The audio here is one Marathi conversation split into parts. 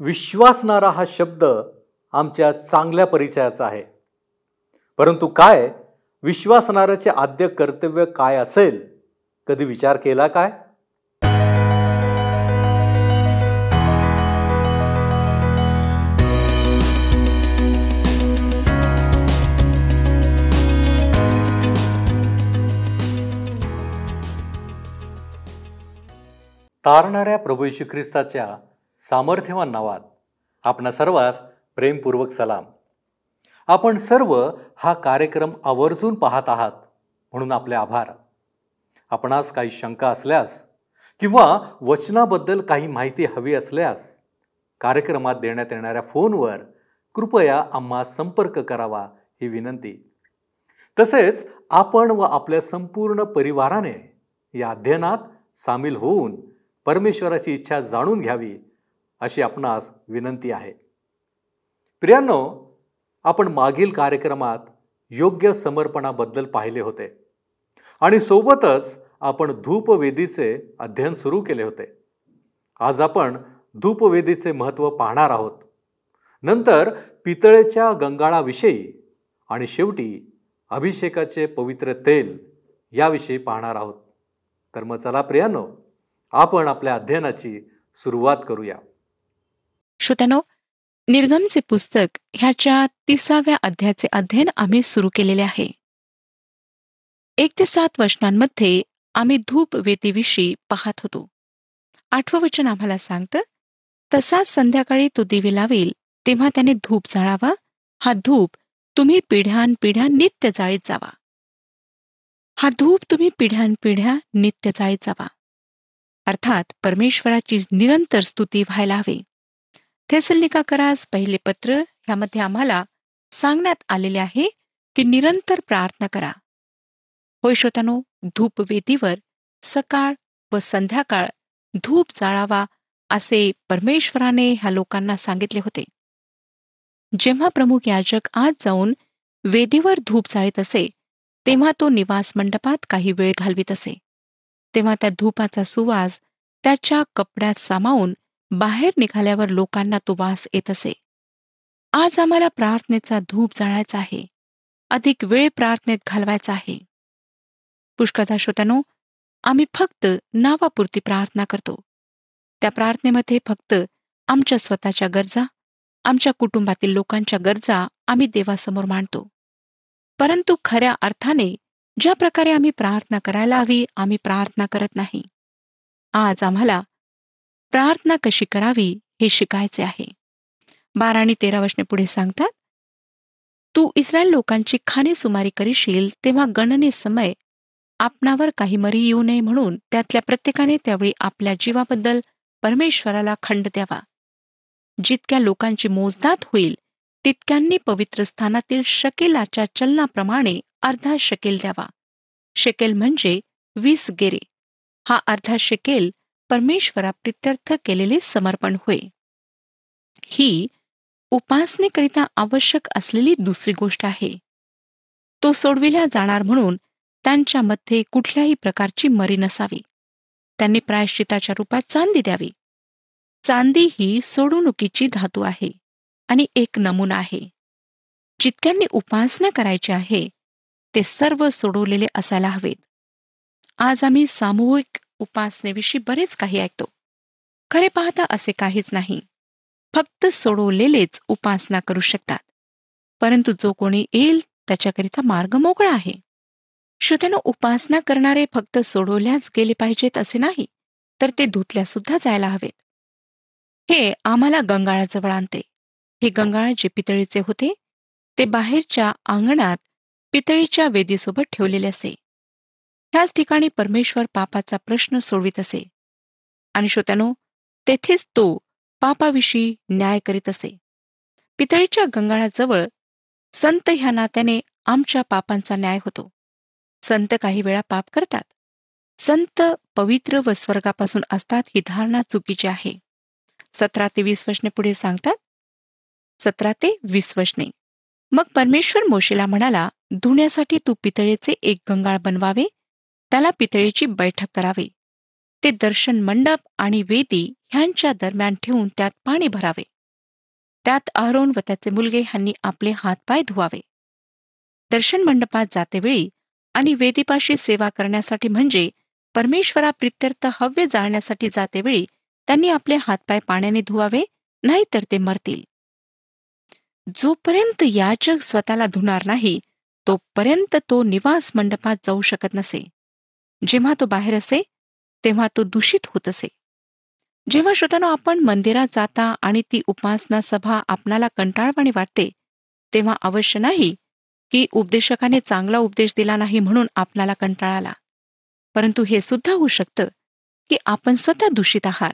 विश्वासणारा हा शब्द आमच्या चांगल्या परिचयाचा आहे. परंतु काय? विश्वासणाऱ्याचे आद्य कर्तव्य काय असेल? कधी विचार केला काय? तारणाऱ्या प्रभू ख्रिस्ताच्या सामर्थ्यवान नावात. आपणा सर्वांस प्रेमपूर्वक सलाम. आपण सर्व हा कार्यक्रम आवर्जून पाहत आहात म्हणून आपले आभार. आपणास काही शंका असल्यास किंवा वचनाबद्दल काही माहिती हवी असल्यास कार्यक्रमात देण्यात येणाऱ्या फोनवर कृपया आम्हा संपर्क करावा ही विनंती. तसेच आपण व आपल्या संपूर्ण परिवाराने या अध्ययनात सामील होऊन परमेश्वराची इच्छा जाणून घ्यावी अशी आपणास विनंती आहे. प्रियांनो आपण मागील कार्यक्रमात योग्य समर्पणाबद्दल पाहिले होते आणि सोबतच आपण धूपवेदीचे अध्ययन सुरू केले होते. आज आपण धूपवेदीचे महत्त्व पाहणार आहोत. नंतर पितळेच्या गंगाळाविषयी आणि शेवटी अभिषेकाचे पवित्र तेल याविषयी पाहणार आहोत. तर मग चला प्रियानो आपण आपल्या अध्ययनाची सुरुवात करूया. श्रोत्यानो निर्गमचे पुस्तक ह्याच्या तिसाव्या अध्यायाचे अध्ययन आम्ही सुरू केलेले आहे. एक ते सात वचनांमध्ये आम्ही धूप वेतीविषयी पाहत होतो. आठवं वचन आम्हाला सांगतं तसाच संध्याकाळी तो दिवे लावेल तेव्हा त्याने धूप जाळावा. हा धूप तुम्ही पिढ्यानपिढ्या नित्य जाळीत जावा. हा धूप तुम्ही पिढ्यानपिढ्या नित्य जाळीत जावा. अर्थात परमेश्वराची निरंतर स्तुती व्हायला हवी. थेसलनिका करास पहिले पत्र ह्यामध्ये आम्हाला सांगण्यात आलेले आहे की निरंतर प्रार्थना करा. होय श्रोतानो धूपवेदीवर सकाळ व संध्याकाळ धूप जाळावा असे परमेश्वराने ह्या लोकांना सांगितले होते. जेव्हा प्रमुख याजक आज जाऊन वेदीवर धूप जाळीत असे तेव्हा तो निवास मंडपात काही वेळ घालवित असे. तेव्हा त्या धूपाचा सुवास त्याच्या कपड्यात सामावून बाहेर निघाल्यावर लोकांना तो वास येत असे. आज आम्हाला प्रार्थनेचा धूप जाळायचा आहे. अधिक वेळ प्रार्थनेत घालवायचा आहे. पुष्कदा श्रोत्यानो आम्ही फक्त नावापुरती प्रार्थना करतो. त्या प्रार्थनेमध्ये फक्त आमच्या स्वतःच्या गरजा आमच्या कुटुंबातील लोकांच्या गरजा आम्ही देवासमोर मांडतो. परंतु खऱ्या अर्थाने ज्या प्रकारे आम्ही प्रार्थना करायला हवी आम्ही प्रार्थना करत नाही. आज आम्हाला प्रार्थना कशी करावी हे शिकायचे आहे. बारा आणि तेरा वशने पुढे सांगतात तू इस्रायल लोकांची खाणे सुमारी करीशील तेव्हा गणने समय आपणावर काही मरी येऊ नये म्हणून त्यातल्या प्रत्येकाने त्यावेळी आपल्या जीवाबद्दल परमेश्वराला खंड द्यावा. जितक्या लोकांची मोजदात होईल तितक्यांनी पवित्र स्थानातील शकेलाच्या चलनाप्रमाणे अर्धा शकेल द्यावा. शकेल म्हणजे वीस गेरे. हा अर्धा शकेल परमेश्वरा प्रित्यर्थ केलेले समर्पण होय. ही उपासनेकरिता आवश्यक असलेली दुसरी गोष्ट आहे. तो सोडविल्या जाणार म्हणून त्यांच्यामध्ये कुठल्याही प्रकारची मरी नसावी. त्यांनी प्रायश्चिताच्या रूपात चांदी द्यावी. चांदी ही सोडवणुकीची धातू आहे आणि एक नमुना आहे. जितक्यांनी उपासना करायची आहे ते सर्व सोडवलेले असायला हवेत. आज आम्ही सामूहिक उपासनेविषयी बरेच काही ऐकतो. खरे पाहता असे काहीच नाही. फक्त सोडवलेलेच उपासना करू शकतात. परंतु जो कोणी येईल त्याच्याकरिता मार्ग मोकळा आहे. श्रोत्यानं उपासना करणारे फक्त सोडवल्याच गेले पाहिजेत असे नाही तर ते धुतल्या सुद्धा जायला हवेत. हे आम्हाला गंगाळाजवळ आणते. हे गंगाळ जे पितळीचे होते ते बाहेरच्या अंगणात पितळीच्या वेदीसोबत ठेवलेले असे. ह्याच ठिकाणी परमेश्वर पापाचा प्रश्न सोडवित असे. आणि श्रोत्यानो तेथेच तो पापाविषयी न्याय करीत असे. पितळीच्या गंगाळाजवळ संत ह्या नात्याने आमच्या पापांचा न्याय होतो. संत काही वेळा पाप करतात. संत पवित्र व स्वर्गापासून असतात ही धारणा चुकीची आहे. सतरा ते वीस वचने पुढे सांगतात सतरा ते वीस वचने मग परमेश्वर मोशेला म्हणाला धुण्यासाठी तू पितळेचे एक गंगाळ बनवावे त्याला पितळेची बैठक करावी. ते दर्शन मंडप आणि वेदी ह्यांच्या दरम्यान ठेवून त्यात पाणी भरावे. त्यात अहरोन व त्याचे मुलगे ह्यांनी आपले हातपाय धुवावे. दर्शन मंडपात जातेवेळी आणि वेदीपाशी सेवा करण्यासाठी म्हणजे परमेश्वरा प्रित्यर्थ हव्य जाळण्यासाठी जातेवेळी त्यांनी आपले हातपाय पाण्याने धुवावे नाहीतर ते मरतील. जोपर्यंत याचक स्वतःला धुणार नाही तोपर्यंत तो निवास मंडपात जाऊ शकत नसे. जेव्हा तो बाहेर असे तेव्हा तो दूषित होत असे. जेव्हा श्रोतानो आपण मंदिरात जाता आणि ती उपासना सभा आपणाला कंटाळवाणी वाटते तेव्हा अवश्य नाही की उपदेशकाने चांगला उपदेश दिला नाही म्हणून आपणाला कंटाळा आला परंतु हे सुद्धा होऊ शकतं की आपण स्वतः दूषित आहात.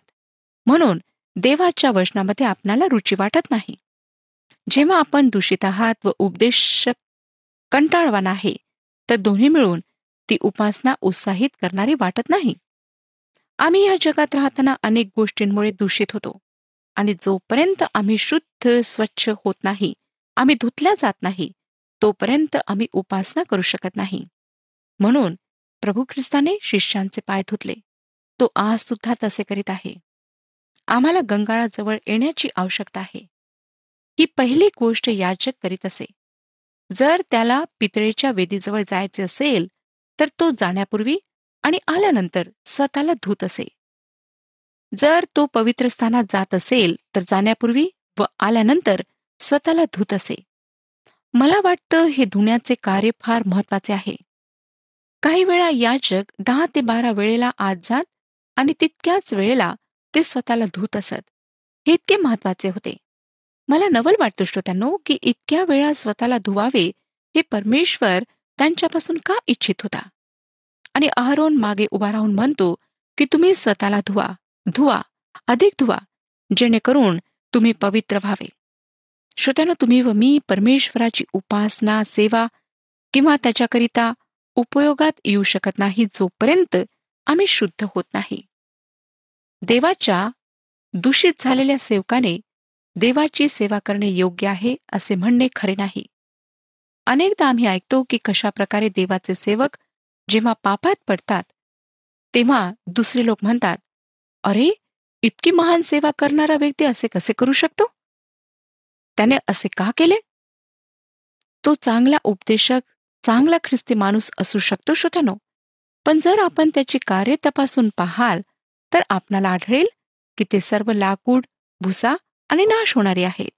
म्हणून देवाच्या वचनामध्ये आपणाला रुची वाटत नाही. जेव्हा आपण दूषित आहात व उपदेशक कंटाळवान आहे तर दोन्ही मिळून ती उपासना उत्साहित करणारी वाटत नाही. आम्ही या जगात राहताना अनेक गोष्टींमुळे दूषित होतो आणि जोपर्यंत आम्ही शुद्ध स्वच्छ होत नाही आम्ही धुतल्या जात नाही तोपर्यंत आम्ही उपासना करू शकत नाही. म्हणून प्रभू ख्रिस्ताने शिष्यांचे पाय धुतले. तो आज सुद्धा तसे करीत आहे. आम्हाला गंगाळाजवळ येण्याची आवश्यकता आहे. ही पहिली गोष्ट याचक करीत असे. जर त्याला पितळेच्या वेदीजवळ जायचे असेल तर तो जाण्यापूर्वी आणि आल्यानंतर स्वतःला धूत असे. जर तो पवित्र स्थानात जात असेल तर जाण्यापूर्वी व आल्यानंतर स्वतःला धूत असे. मला वाटतं हे धुण्याचे कार्य फार महत्त्वाचे आहे. काही वेळा याचक दहा ते बारा वेळेला आत जात आणि तितक्याच वेळेला ते स्वतःला धूत असत. हे इतके महत्त्वाचे होते. मला नवल वाटतो श्रोत्यांनो की इतक्या वेळा स्वतःला धुवावे हे परमेश्वर त्यांच्यापासून का इच्छित होता? आणि अहरोन मागे उभा राहून म्हणतो की तुम्ही स्वतःला धुवा धुवा अधिक धुवा जेणेकरून तुम्ही पवित्र व्हावे. श्रोत्यानं तुम्ही व मी परमेश्वराची उपासना सेवा किंवा त्याच्याकरिता उपयोगात येऊ शकत नाही जोपर्यंत आम्ही शुद्ध होत नाही. देवाच्या दूषित झालेल्या सेवकाने देवाची सेवा करणे योग्य आहे असे म्हणणे खरे नाही. अनेकदा आम्ही ऐकतो की कशा प्रकारे देवाचे सेवक जेव्हा पापात पडतात तेव्हा दुसरे लोक म्हणतात अरे इतकी महान सेवा करणारा व्यक्ती असे कसे करू शकतो? त्याने असे का केले? तो चांगला उपदेशक चांगला ख्रिस्ती माणूस असू शकतो श्रोत्यानो पण जर आपण त्याची कार्य तपासून पाहाल तर आपणाला आढळेल की ते सर्व लाकूड भुसा आणि नाश होणारे आहेत.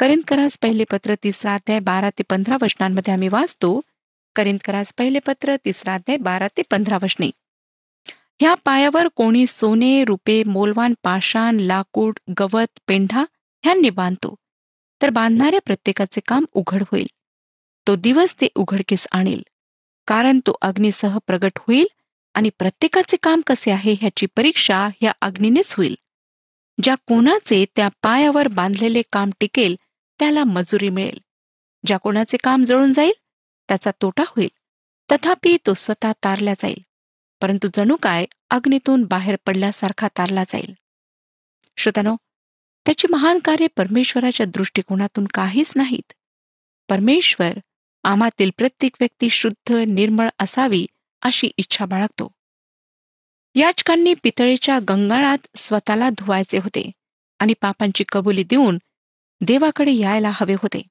करिंदकरास पहिले पत्र तिसरा अध्याय बारा ते पंधरा वचनांमध्ये आम्ही वाचतो करिंदकरास पहिले पत्र तिसरा अध्याय बारा ते पंधरा वचने. ह्या पायावर कोणी सोने रुपे मोलवान पाषाण लाकूड गवत पेंढा ह्यांनी बांधतो तर बांधणाऱ्या प्रत्येकाचे काम उघड होईल. तो दिवस ते उघडकीस आणेल कारण तो अग्नीसह प्रगट होईल आणि प्रत्येकाचे काम कसे आहे ह्याची परीक्षा ह्या अग्नीनेच होईल. ज्या कोणाचे त्या पायावर बांधलेले काम टिकेल त्याला मजुरी मिळेल. ज्या कोणाचे काम जळून जाईल त्याचा तोटा होईल. तथापि तो स्वतः तारला जाईल. परंतु जणू काय अग्नीतून बाहेर पडल्यासारखा तारला जाईल. श्रोतानो त्याची महान कार्य परमेश्वराच्या दृष्टिकोनातून काहीच नाहीत. परमेश्वर आम्हातील प्रत्येक व्यक्ती शुद्ध निर्मळ असावी अशी इच्छा बाळगतो. याचकांनी पितळेच्या गंगाळात स्वतःला धुवायचे होते आणि पापांची कबुली देऊन देवाकडे यायला हवे होते.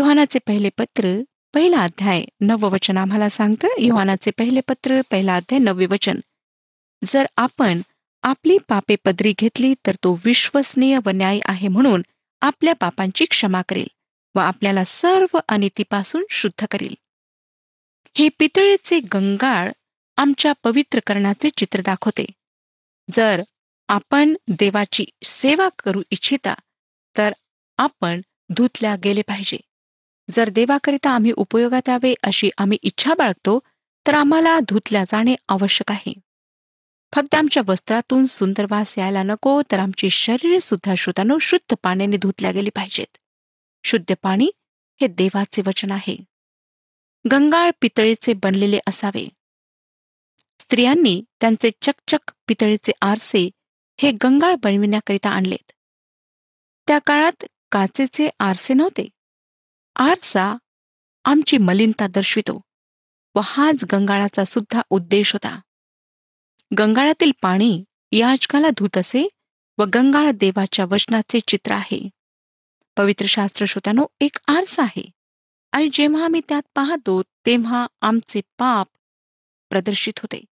युहानाचे पहिले पत्र पहिला अध्याय नववचन आम्हाला सांगतं. युहानाचे पहिले पत्र पहिला अध्याय नववे वचन. जर आपण आपली पापे पदरी घेतली तर तो विश्वसनीय व न्याय आहे म्हणून आपल्या पापांची क्षमा करेल व आपल्याला सर्व अनितीपासून शुद्ध करेल. हे पितळेचे गंगाळ आमच्या पवित्रकरणाचे चित्र दाखवते. जर आपण देवाची सेवा करू इच्छिता तर आपण धुतल्या गेले पाहिजे. जर देवाकरिता आम्ही उपयोगात यावे अशी आम्ही इच्छा बाळगतो तर आम्हाला धुतल्या जाणे आवश्यक आहे. फक्त आमच्या वस्त्रातून सुंदर वास यायला नको तर आमची शरीर सुद्धा श्रोतांनो शुद्ध पाण्याने धुतल्या गेली पाहिजेत. शुद्ध पाणी हे देवाचे वचन आहे. गंगाळ पितळेचे बनलेले असावे. स्त्रियांनी त्यांचे चकचक पितळेचे आरसे हे गंगाळ बनविण्याकरिता आणलेत. त्या काळात काचेचे आरसे नव्हते. आरसा आमची मलिनता दर्शवितो व हाच गंगाळाचा सुद्धा उद्देश होता. गंगाळातील पाणी याचकाला धूत असे व गंगाळ देवाच्या वचनाचे चित्र आहे. पवित्र शास्त्र श्रोत्यानो एक आरसा आहे. आणि जेव्हा आम्ही त्यात पाहतो तेव्हा आमचे पाप प्रदर्शित होते.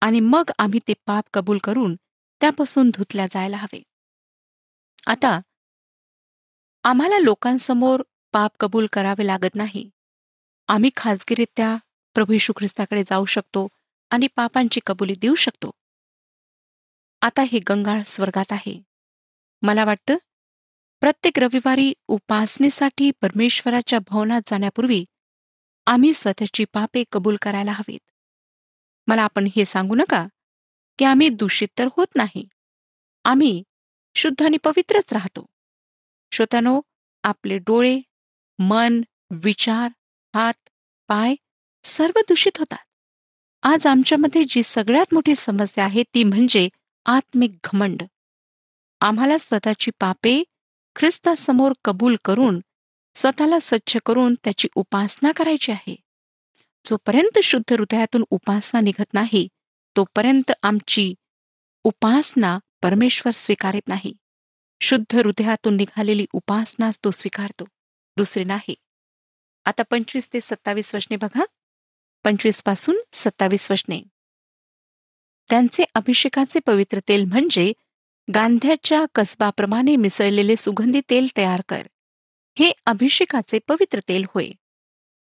आणि मग आम्ही ते पाप कबूल करून त्यापासून धुतल्या जायला हवे. आता आम्हाला लोकांसमोर पाप कबूल करावे लागत नाही. आम्ही खाजगीरित्या प्रभू यशू ख्रिस्ताकडे जाऊ शकतो आणि पापांची कबुली देऊ शकतो. आता हे गंगाळ स्वर्गात आहे. मला वाटतं प्रत्येक रविवारी उपासनेसाठी परमेश्वराच्या भवनात जाण्यापूर्वी आम्ही स्वतःची पापे कबूल करायला हवीत. मला आपण हे सांगू नका की आम्ही दूषित तर होत नाही. आम्ही शुद्ध आणि पवित्रच राहतो. श्रोत्यानो आपले डोळे मन विचार हात पाय सर्व दूषित होतात. आज आमच्यामध्ये जी सगळ्यात मोठी समस्या आहे ती म्हणजे आत्मिक घमंड. आम्हाला स्वतःची पापे ख्रिस्तासमोर कबूल करून स्वतःला स्वच्छ करून त्याची उपासना करायची आहे. जोपर्यंत शुद्ध हृदयातून उपासना निघत नाही तोपर्यंत आमची उपासना परमेश्वर स्वीकारत नाही. शुद्ध हृदयातून निघालेली उपासनाच तो स्वीकारतो. दुसरे नाही. आता पंचवीस ते सत्तावीस वचने बघा. पंचवीसपासून सत्तावीस वचने त्यांचे अभिषेकाचे पवित्र तेल म्हणजे गांध्याच्या कसबाप्रमाणे मिसळलेले सुगंधी तेल तयार कर. हे अभिषेकाचे पवित्र तेल होय.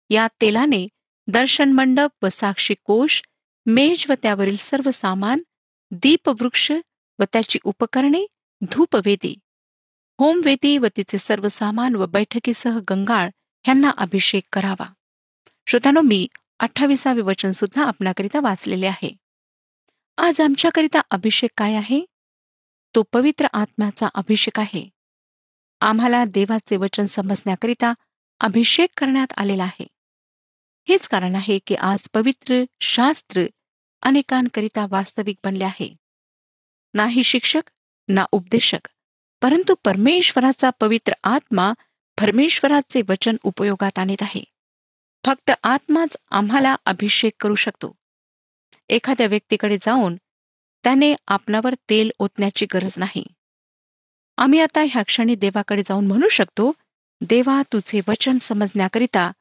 या तेलाने दर्शन मंडप व साक्षी कोश मेज व त्यावरील सर्व सामान दीपवृक्ष व त्याची उपकरणे धूपवेदी होमवेदी व तिचे सर्व सामान व बैठकीसह गंगाळ ह्यांना अभिषेक करावा. श्रोतानो मी अठ्ठावीसावे वचन सुद्धा आपणाकरिता वाचलेले आहे. आज आमच्याकरिता अभिषेक काय आहे? तो पवित्र आत्म्याचा अभिषेक आहे. आम्हाला देवाचे वचन समजण्याकरिता अभिषेक करण्यात आलेला आहे. हेच कारण आहे की आज पवित्र शास्त्र अनेकांकरिता वास्तविक बनले आहे. नाही शिक्षक ना उपदेशक परंतु परमेश्वराचा पवित्र आत्मा परमेश्वराचे वचन उपयोगात आणत आहे. फक्त आत्माच आम्हाला अभिषेक करू शकतो. एखाद्या व्यक्तीकडे जाऊन त्याने आपणावर तेल ओतण्याची गरज नाही. आम्ही आता ह्या क्षणी देवाकडे जाऊन म्हणू शकतो देवा तुझे वचन समजण्याकरिता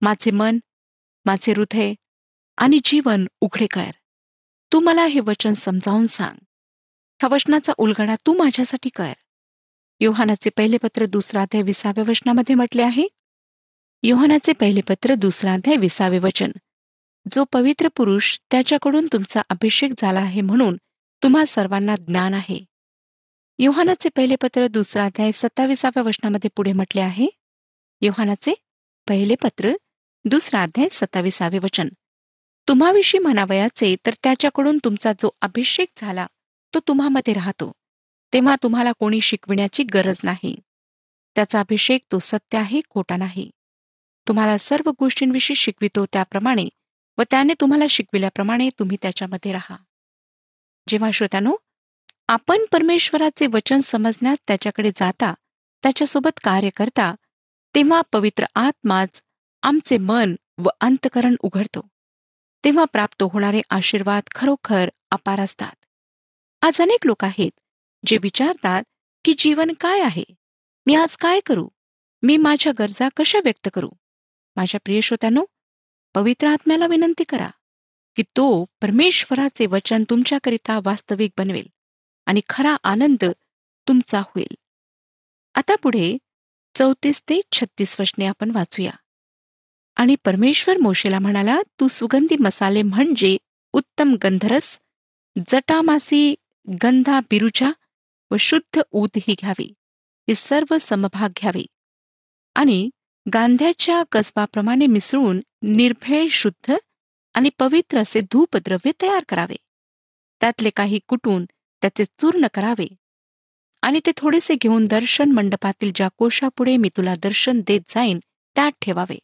माझे मन माझे हृदय आणि जीवन उघडे कर. तू मला हे वचन समजावून सांग. ह्या वचनाचा उलगडा तू माझ्यासाठी कर. योहानाचे पहिले पत्र दुसरा अध्याय विसाव्या वचनामध्ये म्हटले आहे. योहानाचे पहिले पत्र दुसरा अध्याय विसावे वचन. जो पवित्र पुरुष त्याच्याकडून तुमचा अभिषेक झाला आहे म्हणून तुम्हा सर्वांना ज्ञान आहे. योहानाचे पहिले पत्र दुसरा अध्याय सत्ताविसाव्या वचनामध्ये पुढे म्हटले आहे. योहानाचे पहिले पत्र दुसरा अध्याय सत्ताविसावे वचन. तुम्हाविषयी म्हणावयाचे तर त्याच्याकडून तुमचा जो अभिषेक झाला तो तुम्हामध्ये राहतो. तेव्हा तुम्हाला कोणी शिकविण्याची गरज नाही. त्याचा अभिषेक तो सत्य आहे खोटा नाही. तुम्हाला सर्व गोष्टींविषयी शिकवितो त्याप्रमाणे व त्याने तुम्हाला शिकविल्याप्रमाणे तुम्ही त्याच्यामध्ये राहा. जेव्हा श्रोत्यानो आपण परमेश्वराचे वचन समजण्यास त्याच्याकडे जाता त्याच्यासोबत कार्य करता तेव्हा पवित्र आत्माच आमचे मन व अंतकरण उघडतो. तेव्हा प्राप्त होणारे आशीर्वाद खरोखर अपार असतात. आज अनेक लोक आहेत जे विचारतात की जीवन काय आहे? मी आज काय करू? मी माझ्या गरजा कशा व्यक्त करू? माझ्या प्रिय श्रोत्यानो पवित्र आत्म्याला विनंती करा की तो परमेश्वराचे वचन तुमच्याकरिता वास्तविक बनवेल आणि खरा आनंद तुमचा होईल. आता पुढे चौतीस ते छत्तीस वचने आपण वाचूया. आणि परमेश्वर मोशेला म्हणाला तू सुगंधी मसाले म्हणजे उत्तम गंधरस जटामासी गंधा बिरुजा व शुद्ध ऊद ही घ्यावी. हे सर्व समभाग घ्यावे. आणि गांध्याच्या कसबाप्रमाणे मिसळून निर्भय शुद्ध आणि पवित्र असे धूपद्रव्य तयार करावे. त्यातले काही कुटून त्याचे चूर्ण करावे. आणि ते थोडेसे घेऊन दर्शन मंडपातील ज्या कोशापुढे मी तुला दर्शन देत जाईन त्यात ठेवावे.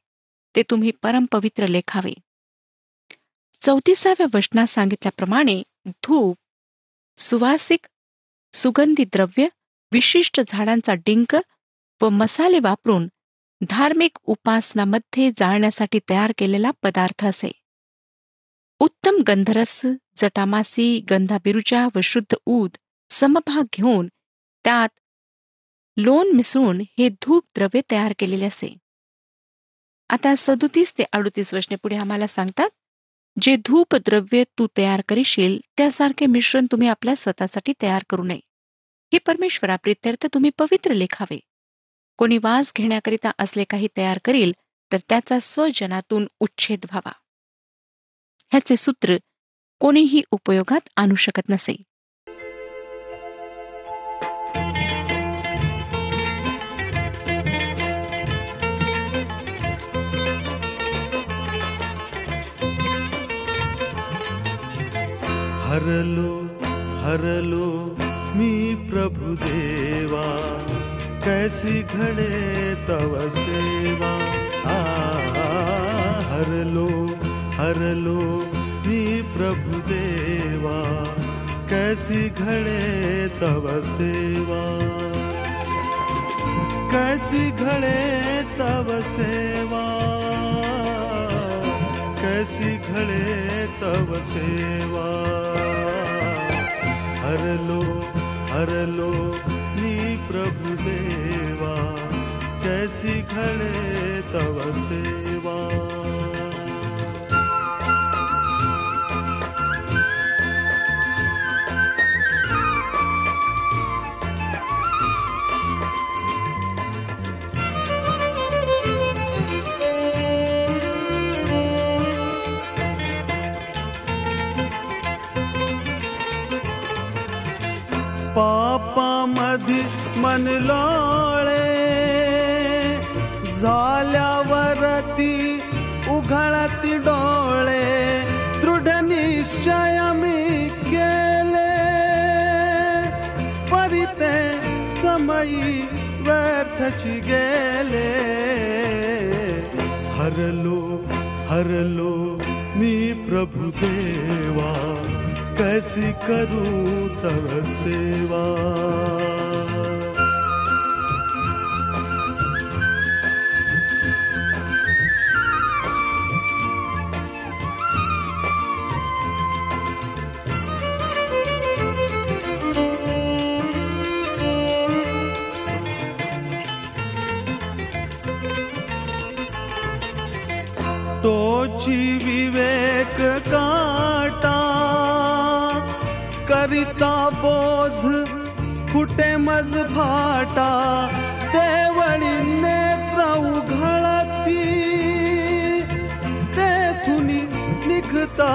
ते तुम्ही परमपवित्र लेखावे. चौतीसाव्या वचनात सांगितल्याप्रमाणे धूप सुवासिक सुगंधी द्रव्य विशिष्ट झाडांचा डिंक व मसाले वापरून धार्मिक उपासनामध्ये जाळण्यासाठी तयार केलेला पदार्थ असे. उत्तम गंधरस जटामासी गंधाबिरुजा व शुद्ध ऊद समभाग घेऊन त्यात लोण मिसळून हे धूप द्रव्य तयार केलेले असे. आता सदुतीस ते अडुतीस वर्षने पुढे आम्हाला सांगतात जे धूप द्रव्य तू तयार करीशील त्यासारखे मिश्रण तुम्ही आपल्या स्वतःसाठी तयार करू नये. हे परमेश्वरा प्रित्यर्थ तुम्ही पवित्र लेखावे. कोणी वास घेण्याकरिता असले काही तयार करील तर त्याचा स्वजनातून उच्छेद व्हावा. ह्याचे सूत्र कोणीही उपयोगात आणू शकत नसे. हरलो हरलो मी प्रभु देवा कैसी घडे तव सेवा। आ हरलो हरलो मी प्रभु देवा कैसी घडे तव सेवा। कैसी घडे तव सेवा कैसी घडे तव सेवा। हरलो हरलो नी प्रभु देवा कैसी खड़े तव सेवा मन लोळे झाल्यावरती उघडती डोळे दृढ निश्चय मी केले. परिते समयी व्यर्थची गेले. हरलो हरलो मी प्रभु देवा कैसी करू तव सेवा? करिता बोध? कुठे मज फाटा देवळी नेत्र उघळती तेथून निघता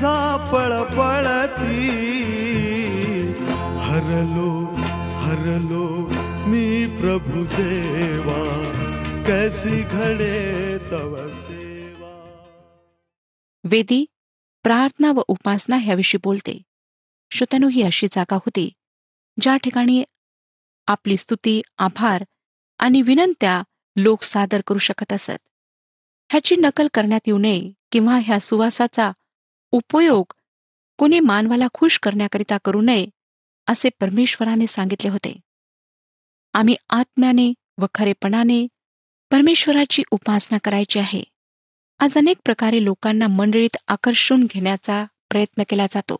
जापळ पळती. हरलो हरलो मी प्रभु देवा कैसी घडे तव सेवा. वेदी प्रार्थना व उपासना ह्याविषयी बोलते. श्रोत्यानो ही अशी जागा होती ज्या ठिकाणी आपली स्तुती आभार आणि विनंत्या लोक सादर करू शकत असत. ह्याची नकल करण्यात येऊ नये किंवा ह्या सुवासाचा उपयोग कोणी मानवाला खुश करण्याकरिता करू नये असे परमेश्वराने सांगितले होते. आम्ही आत्म्याने व खरेपणाने परमेश्वराची उपासना करायची आहे. आज अनेक प्रकारे लोकांना मंडळीत आकर्षून घेण्याचा प्रयत्न केला जातो.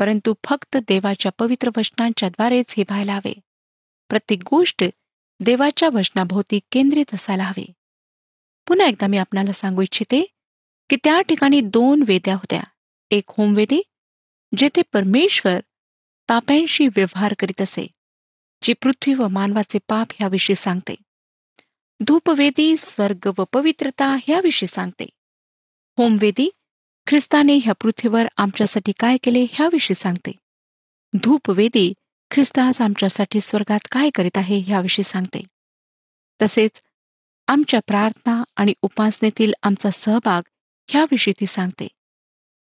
परंतु फक्त देवाच्या पवित्र वचनांच्या द्वारेच हे व्हायला हवे. प्रत्येक गोष्ट देवाच्या वचनाभोवती केंद्रित असायला हवे. पुन्हा एकदा मी आपणाला सांगू इच्छिते की त्या ठिकाणी दोन वेद्या होत्या. एक होमवेदी जेथे परमेश्वर पाप्यांशी व्यवहार करीत असे जी पृथ्वी व मानवाचे पाप ह्याविषयी सांगते. धूपवेदी स्वर्ग व पवित्रता ह्याविषयी सांगते. होमवेदी ख्रिस्ताने ह्या पृथ्वीवर आमच्यासाठी काय केले ह्याविषयी सांगते. धूपवेदी ख्रिस्तास आमच्यासाठी स्वर्गात काय करीत आहे ह्याविषयी सांगते. तसेच आमच्या प्रार्थना आणि उपासनेतील आमचा सहभाग ह्याविषयी ती सांगते.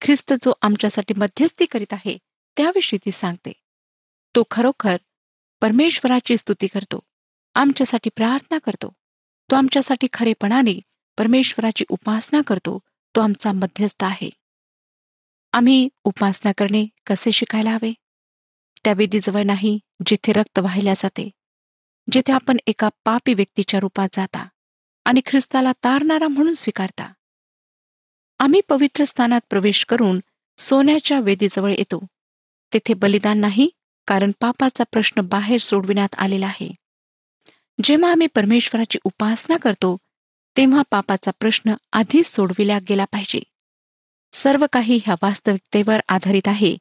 ख्रिस्त जो आमच्यासाठी मध्यस्थी करीत आहे त्याविषयी ती सांगते. तो खरोखर परमेश्वराची स्तुती करतो. आमच्यासाठी प्रार्थना करतो. तो आमच्यासाठी खरेपणाने परमेश्वराची उपासना करतो. तो आमचा मध्यस्थ आहे. आम्ही उपासना करणे कसे शिकायला हवे? त्या वेदीजवळ नाही जिथे रक्त वाहिल्या जाते जिथे आपण एका पापी व्यक्तीच्या रूपात जाता आणि ख्रिस्ताला तारणारा म्हणून स्वीकारता. आम्ही पवित्र स्थानात प्रवेश करून सोन्याच्या वेदीजवळ येतो. तेथे बलिदान नाही कारण पापाचा प्रश्न बाहेर सोडविण्यात आलेला आहे. जेव्हा आम्ही परमेश्वराची उपासना करतो तेव्हा पापाचा प्रश्न आधीच सोडविला गेला पाहिजे. सर्व काही ह्या वास्तविकतेवर आधारित आहे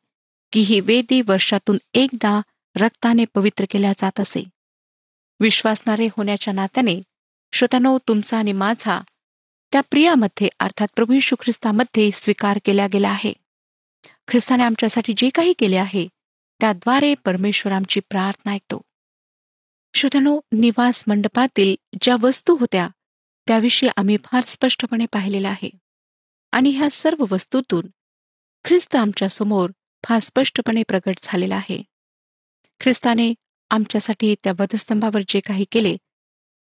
की ही वेदी वर्षातून एकदा रक्ताने पवित्र केल्या जात असे. विश्वासणारे होण्याच्या नात्याने श्रोतानो तुमचा आणि माझा त्या प्रियामध्ये अर्थात प्रभू यशू ख्रिस्तामध्ये स्वीकार केला गेला आहे. ख्रिस्ताने आमच्यासाठी जे काही केले आहे त्याद्वारे परमेश्वर आमची प्रार्थना ऐकतो. श्रोतानो निवास मंडपातील ज्या वस्तू होत्या त्याविषयी आम्ही फार स्पष्टपणे पाहिलेलं आहे. आणि ह्या सर्व वस्तूतून ख्रिस्त आमच्यासमोर फार स्पष्टपणे प्रगट झालेला आहे. ख्रिस्ताने आमच्यासाठी त्या वधस्तंभावर जे काही केले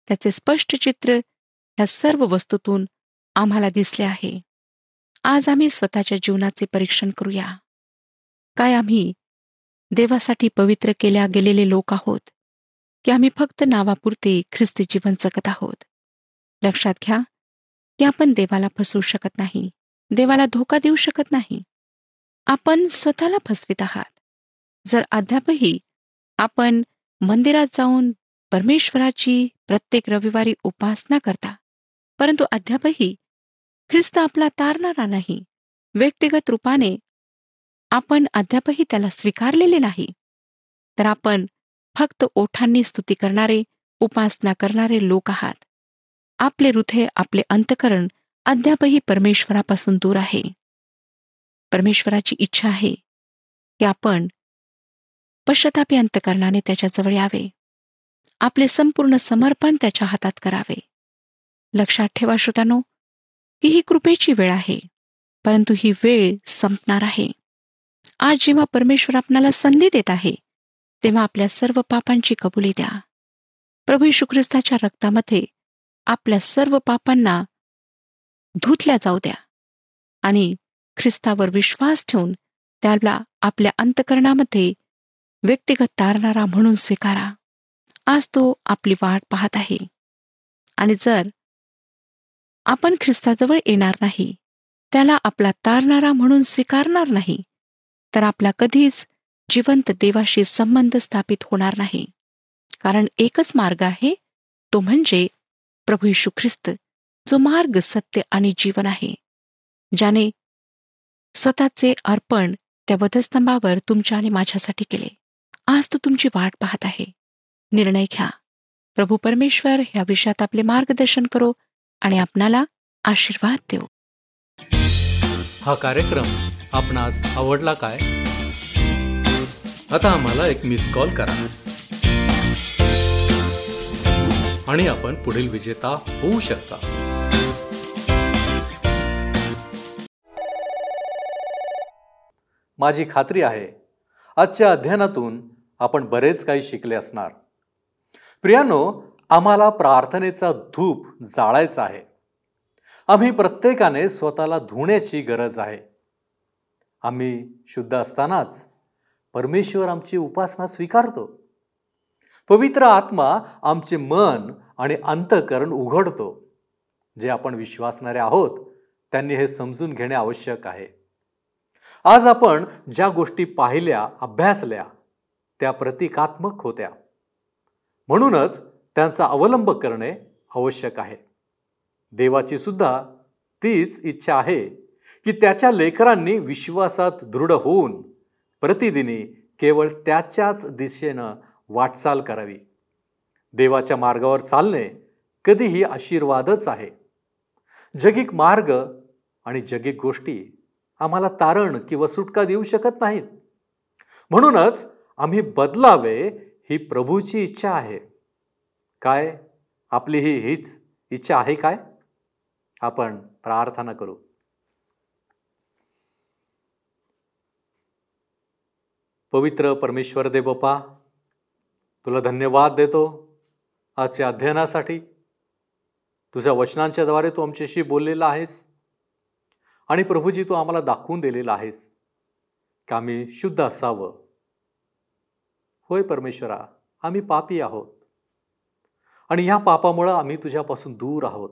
त्याचे स्पष्ट चित्र ह्या सर्व वस्तूतून आम्हाला दिसले आहे. आज आम्ही स्वतःच्या जीवनाचे परीक्षण करूया. काय आम्ही देवासाठी पवित्र केल्या गेलेले लोक आहोत की आम्ही फक्त नावापुरते ख्रिस्ती जीवन जगत आहोत? लक्षात घ्या की आपण देवाला फसवू शकत नाही. देवाला धोका देऊ शकत नाही. आपण स्वतःला फसवित आहात. जर अद्यापही आपण मंदिरात जाऊन परमेश्वराची प्रत्येक रविवारी उपासना करता परंतु अद्यापही ख्रिस्त आपला तारणारा नाही व्यक्तिगत रूपाने आपण अद्यापही त्याला स्वीकारलेले नाही तर आपण फक्त ओठांनी स्तुती करणारे उपासना करणारे लोक आहात. आपले हृदय आपले अंतकरण अद्यापही परमेश्वरापासून दूर आहे. परमेश्वराची इच्छा आहे की आपण पश्चातापी अंतकरणाने त्याच्याजवळ यावे. आपले संपूर्ण समर्पण त्याच्या हातात करावे. लक्षात ठेवा श्रोतानो की ही कृपेची वेळ आहे परंतु ही वेळ संपणार आहे. आज जेव्हा परमेश्वर आपणाला संधी देत आहे तेव्हा आपल्या सर्व पापांची कबुली द्या. प्रभू ख्रिस्ताच्या रक्तामध्ये आपल्या सर्व पापांना धुतल्या जाऊ द्या आणि ख्रिस्तावर विश्वास ठेवून त्याला आपल्या अंतकरणामध्ये व्यक्तिगत तारणारा म्हणून स्वीकारा. आज तो आपली वाट पाहत आहे. आणि जर आपण ख्रिस्ताजवळ येणार नाही त्याला आपला तारणारा म्हणून स्वीकारणार नाही तर आपला कधीच जिवंत देवाशी संबंध स्थापित होणार नाही. कारण एकच मार्ग आहे तो म्हणजे प्रभू येशू ख्रिस्त जो मार्ग सत्य आणि जीवन आहे ज्याने स्वतःचे अर्पण त्या वधस्तंभावर तुमच्या आणि माझ्यासाठी केले. आज तो तुमची वाट पाहत आहे. निर्णय घ्या. प्रभू परमेश्वर ह्या विषयात आपले मार्गदर्शन करो आणि आपणाला आशीर्वाद देऊ. हा कार्यक्रम आपणास आवडला काय? आता आम्हाला एक मिस कॉल करा. आणि आपण पुढील विजेता होऊ शकता. माझी खात्री आहे आजच्या अध्ययनातून आपण बरेच काही शिकले असणार. प्रियानो आम्हाला प्रार्थनेचा धूप जाळायचा आहे. आम्ही प्रत्येकाने स्वतःला धुण्याची गरज आहे. आम्ही शुद्ध असतानाच परमेश्वर आमची उपासना स्वीकारतो. पवित्र आत्मा आमचे मन आणि अंतकरण उघडतो. जे आपण विश्वासणारे आहोत त्यांनी हे समजून घेणे आवश्यक आहे. आज आपण ज्या गोष्टी पाहिल्या अभ्यासल्या त्या प्रतिकात्मक होत्या. म्हणूनच त्यांचा अवलंब करणे आवश्यक आहे. देवाची सुद्धा तीच इच्छा आहे की त्याच्या लेकरांनी विश्वासात दृढ होऊन प्रतिदिनी केवळ त्याच्याच दिशेनं वाटचाल करावी. देवाच्या मार्गावर चालणे कधीही आशीर्वादच आहे. जगिक मार्ग आणि जगिक गोष्टी आम्हाला तारण किंवा सुटका देऊ शकत नाहीत. म्हणूनच आम्ही बदलावे ही प्रभूची इच्छा आहे. काय? आपली ही हीच इच्छा आहे काय? आपण प्रार्थना करू. पवित्र परमेश्वर दे बापा तुला धन्यवाद देतो आजच्या अध्ययनासाठी. तुझ्या वचनांच्याद्वारे तू आमच्याशी बोललेला आहेस. आणि प्रभूजी तू आम्हाला दाखवून दिलेला आहेस की आम्ही शुद्ध असावं. होय परमेश्वरा आम्ही पापी आहोत. आणि ह्या पापामुळं आम्ही तुझ्यापासून दूर आहोत.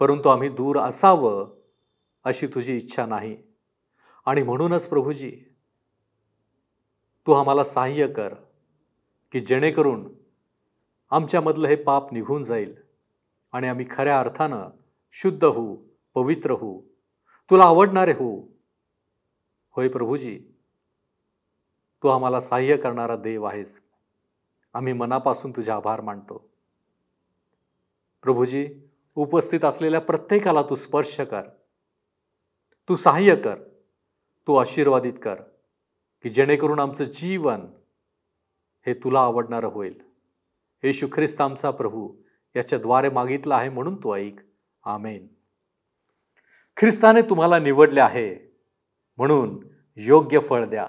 परंतु आम्ही दूर असावं अशी तुझी इच्छा नाही. आणि म्हणूनच प्रभूजी तू आम्हाला सहाय्य कर. की जेणेकरून आमच्यामधलं हे पाप निघून जाईल आणि आम्ही खऱ्या अर्थानं शुद्ध होऊ पवित्र होऊ तुला आवडणारे होऊ. होय प्रभूजी तू आम्हाला सहाय्य करणारा देव आहेस. आम्ही मनापासून तुझे आभार मानतो. प्रभूजी उपस्थित असलेल्या प्रत्येकाला तू स्पर्श कर. तू सहाय्य कर. तू आशीर्वादित कर की जेणेकरून आमचं जीवन हे तुला आवडणारं होईल. येशू ख्रिस्त आमचा प्रभू याच्याद्वारे मागितलं आहे म्हणून तू ऐक. आमेन. ख्रिस्ताने तुम्हाला निवडले आहे म्हणून योग्य फळ द्या.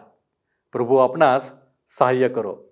प्रभू आपणास सहाय्य करो.